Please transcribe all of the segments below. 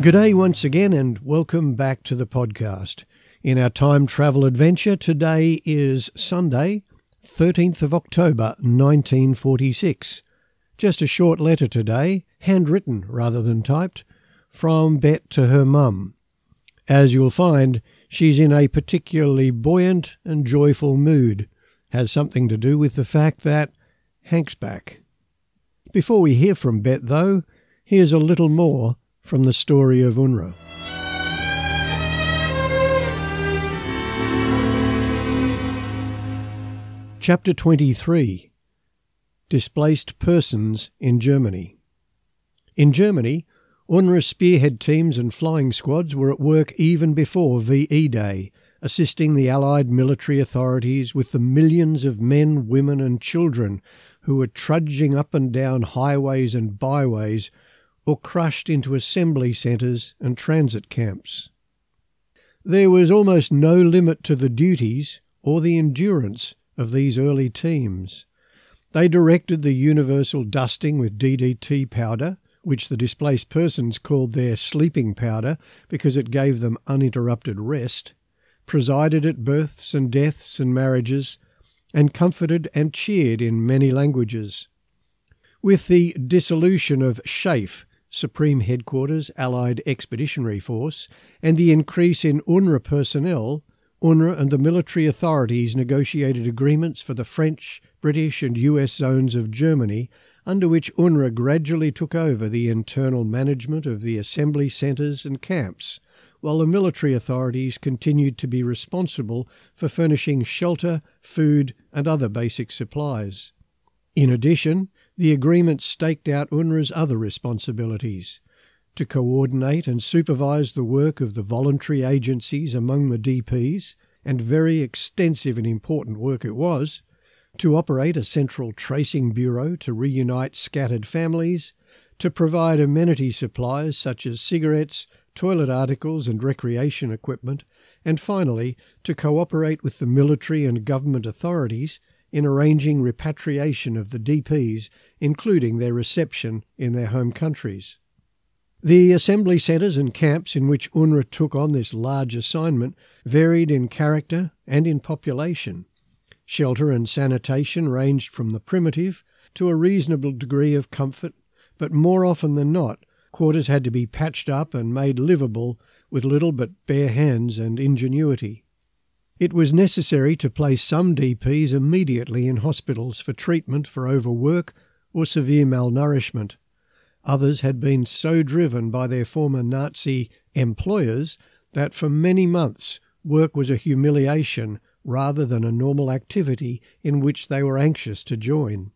G'day once again, and welcome back to the podcast. In our time travel adventure, today is Sunday, 13th of October 1946. Just a short letter today, handwritten rather than typed, from Bet to her mum. As you'll find, she's in a particularly buoyant and joyful mood. Has something to do with the fact that Hank's back. Before we hear from Bet, though, here's a little more from the story of UNRRA. Chapter 23 Displaced Persons in Germany. In Germany, UNRRA spearhead teams and flying squads were at work even before VE Day, assisting the Allied military authorities with the millions of men, women, and children who were trudging up and down highways and byways or crushed into assembly centres and transit camps. There was almost no limit to the duties or the endurance of these early teams. They directed the universal dusting with DDT powder, which the displaced persons called their sleeping powder because it gave them uninterrupted rest, presided at births and deaths and marriages, and comforted and cheered in many languages. With the dissolution of SHAEF, Supreme Headquarters Allied Expeditionary Force, and the increase in UNRRA personnel, UNRRA and the military authorities negotiated agreements for the French, British, and US zones of Germany, under which UNRRA gradually took over the internal management of the assembly centres and camps, while the military authorities continued to be responsible for furnishing shelter, food, and other basic supplies. In addition, the agreement staked out UNRRA's other responsibilities to coordinate and supervise the work of the voluntary agencies among the DPs, and very extensive and important work it was, to operate a central tracing bureau to reunite scattered families, to provide amenity supplies such as cigarettes, toilet articles, and recreation equipment, and finally to cooperate with the military and government authorities in arranging repatriation of the DPs, including their reception in their home countries. The assembly centres and camps in which UNRRA took on this large assignment varied in character and in population. Shelter and sanitation ranged from the primitive to a reasonable degree of comfort, but more often than not, quarters had to be patched up and made livable with little but bare hands and ingenuity. It was necessary to place some DPs immediately in hospitals for treatment for overwork or severe malnourishment. Others had been so driven by their former Nazi employers that for many months work was a humiliation rather than a normal activity in which they were anxious to join.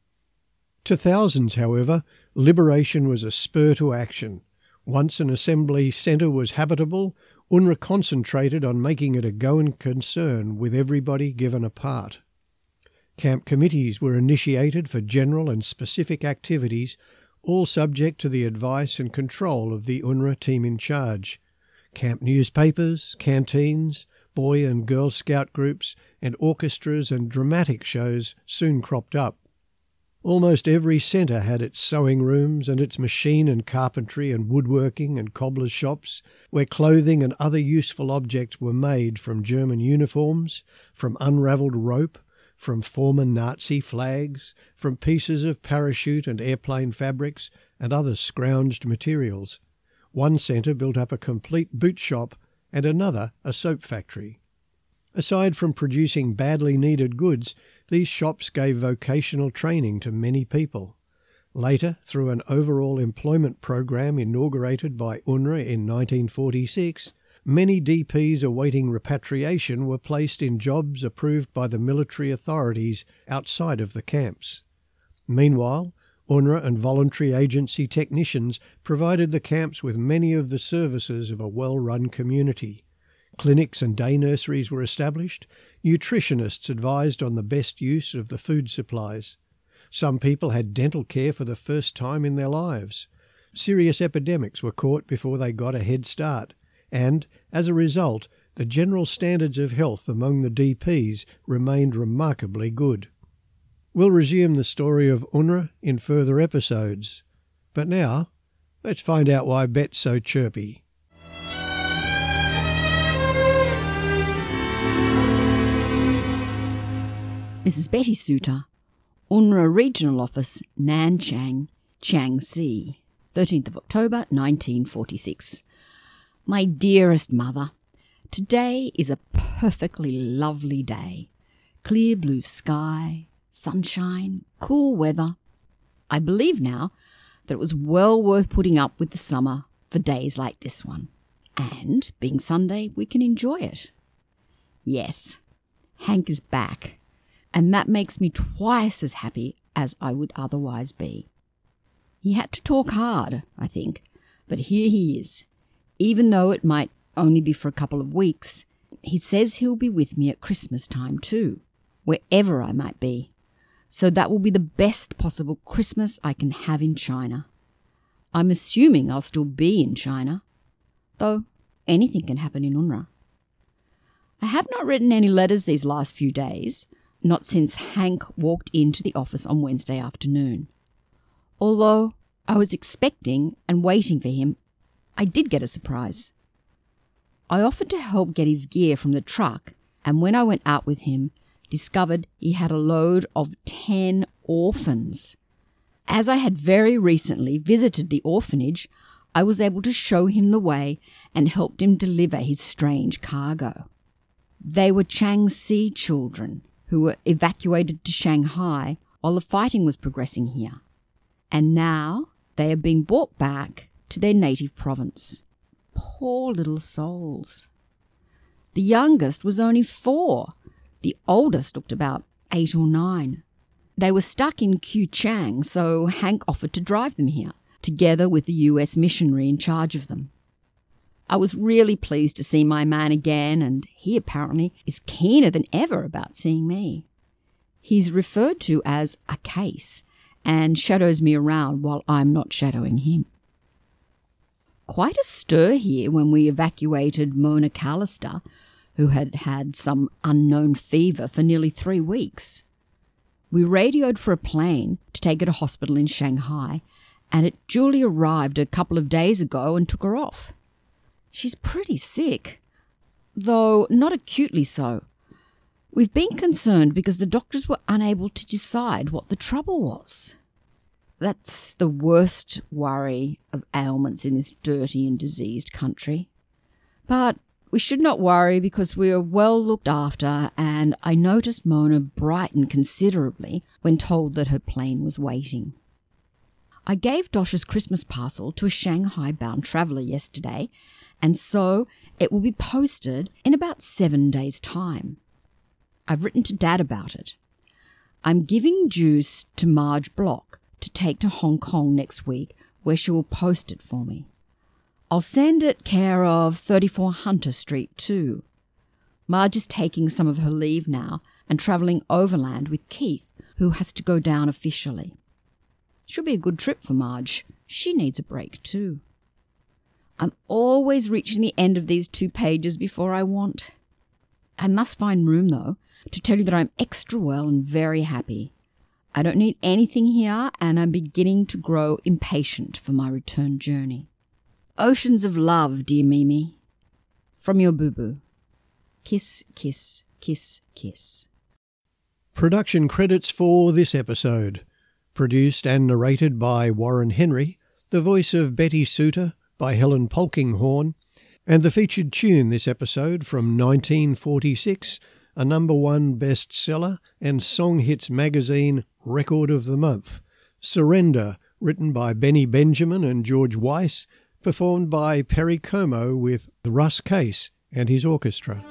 To thousands, however, liberation was a spur to action. Once an assembly centre was habitable, UNRRA concentrated on making it a going concern with everybody given a part. Camp committees were initiated for general and specific activities, all subject to the advice and control of the UNRRA team in charge. Camp newspapers, canteens, Boy and Girl Scout groups, and orchestras and dramatic shows soon cropped up. Almost every centre had its sewing rooms and its machine and carpentry and woodworking and cobblers' shops, where clothing and other useful objects were made from German uniforms, from unravelled rope, from former Nazi flags, from pieces of parachute and airplane fabrics, and other scrounged materials. One centre built up a complete boot shop and another a soap factory. Aside from producing badly needed goods, these shops gave vocational training to many people. Later, through an overall employment program inaugurated by UNRRA in 1946, many DPs awaiting repatriation were placed in jobs approved by the military authorities outside of the camps. Meanwhile, UNRRA and voluntary agency technicians provided the camps with many of the services of a well run community. Clinics and day nurseries were established. Nutritionists advised on the best use of the food supplies. Some people had dental care for the first time in their lives. Serious epidemics were caught before they got a head start, and, as a result, the general standards of health among the DPs remained remarkably good. We'll resume the story of UNRRA in further episodes. But now, let's find out why Bet's so chirpy. Mrs. Betty Suter, UNRRA Regional Office, Nanchang, Jiangxi, 13th of October 1946. My dearest mother, today is a perfectly lovely day. Clear blue sky, sunshine, cool weather. I believe now that it was well worth putting up with the summer for days like this one. And, being Sunday, we can enjoy it. Yes, Hank is back, and that makes me twice as happy as I would otherwise be. He had to talk hard, I think, but here he is. Even though it might only be for a couple of weeks, he says he'll be with me at Christmas time too, wherever I might be. So that will be the best possible Christmas I can have in China. I'm assuming I'll still be in China, though anything can happen in UNRRA. I have not written any letters these last few days, not since Hank walked into the office on Wednesday afternoon. Although I was expecting and waiting for him, I did get a surprise. I offered to help get his gear from the truck, and when I went out with him, discovered he had a load of 10 orphans. As I had very recently visited the orphanage, I was able to show him the way and helped him deliver his strange cargo. They were Jiangxi children who were evacuated to Shanghai while the fighting was progressing here and now they are being brought back to their native province. Poor little souls. The youngest was only four. The oldest looked about eight or nine. They were stuck in Chang, so Hank offered to drive them here, together with the US missionary in charge of them. I was really pleased to see my man again, and he apparently is keener than ever about seeing me. He's referred to as a case, and shadows me around while I'm not shadowing him. Quite a stir here when we evacuated Mona Callister, who had had some unknown fever for nearly three weeks. We radioed for a plane to take her to hospital in Shanghai, and it duly arrived a couple of days ago and took her off. She's pretty sick, though not acutely so. We've been concerned because the doctors were unable to decide what the trouble was. That's the worst worry of ailments in this dirty and diseased country. But we should not worry because we are well looked after, and I noticed Mona brighten considerably when told that her plane was waiting. I gave Dosh's Christmas parcel to a Shanghai bound traveller yesterday, and so it will be posted in about seven days' time. I've written to Dad about it. I'm giving juice to Marge Block to take to Hong Kong next week, where she will post it for me. I'll send it care of 34 Hunter Street too. Marge is taking some of her leave now and travelling overland with Keith, who has to go down officially. Should be a good trip for Marge. She needs a break too. I'm always reaching the end of these two pages before I want. I must find room, though, to tell you that I'm extra well and very happy. I don't need anything here, and I'm beginning to grow impatient for my return journey. Oceans of love, dear Mimi. From your boo boo. Kiss, kiss, kiss, kiss. Production credits for this episode. Produced and narrated by Warren Henry, the voice of Betty Suter by Helen Polkinghorne, and the featured tune this episode from 1946, a number one bestseller and Song Hits magazine record of the month. Surrender, written by Benny Benjamin and George Weiss, performed by Perry Como with Russ Case and his orchestra.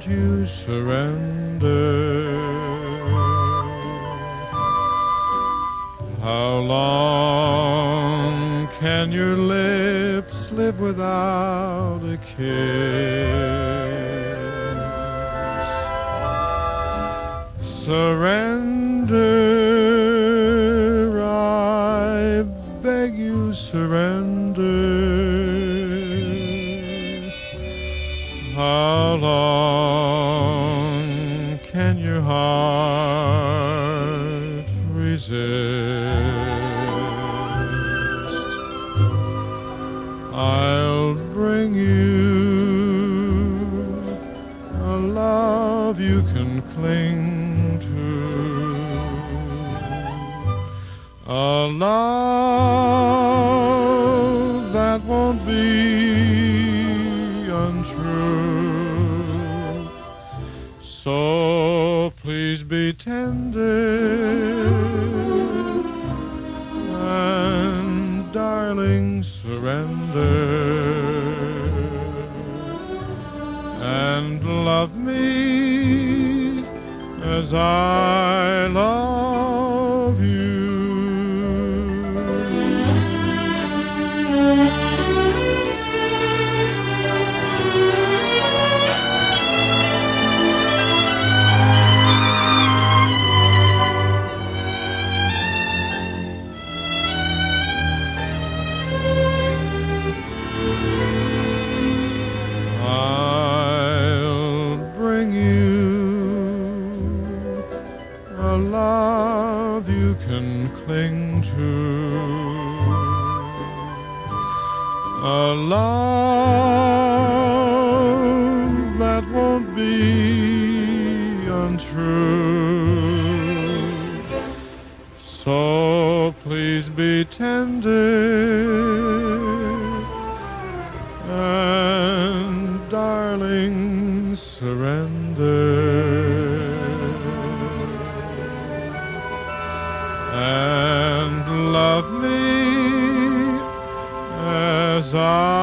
won't you surrender? How long can your lips live without a kiss? Surrender, I beg you, surrender. How long? as I be untrue. So please be tender and, darling, surrender. And love me as I.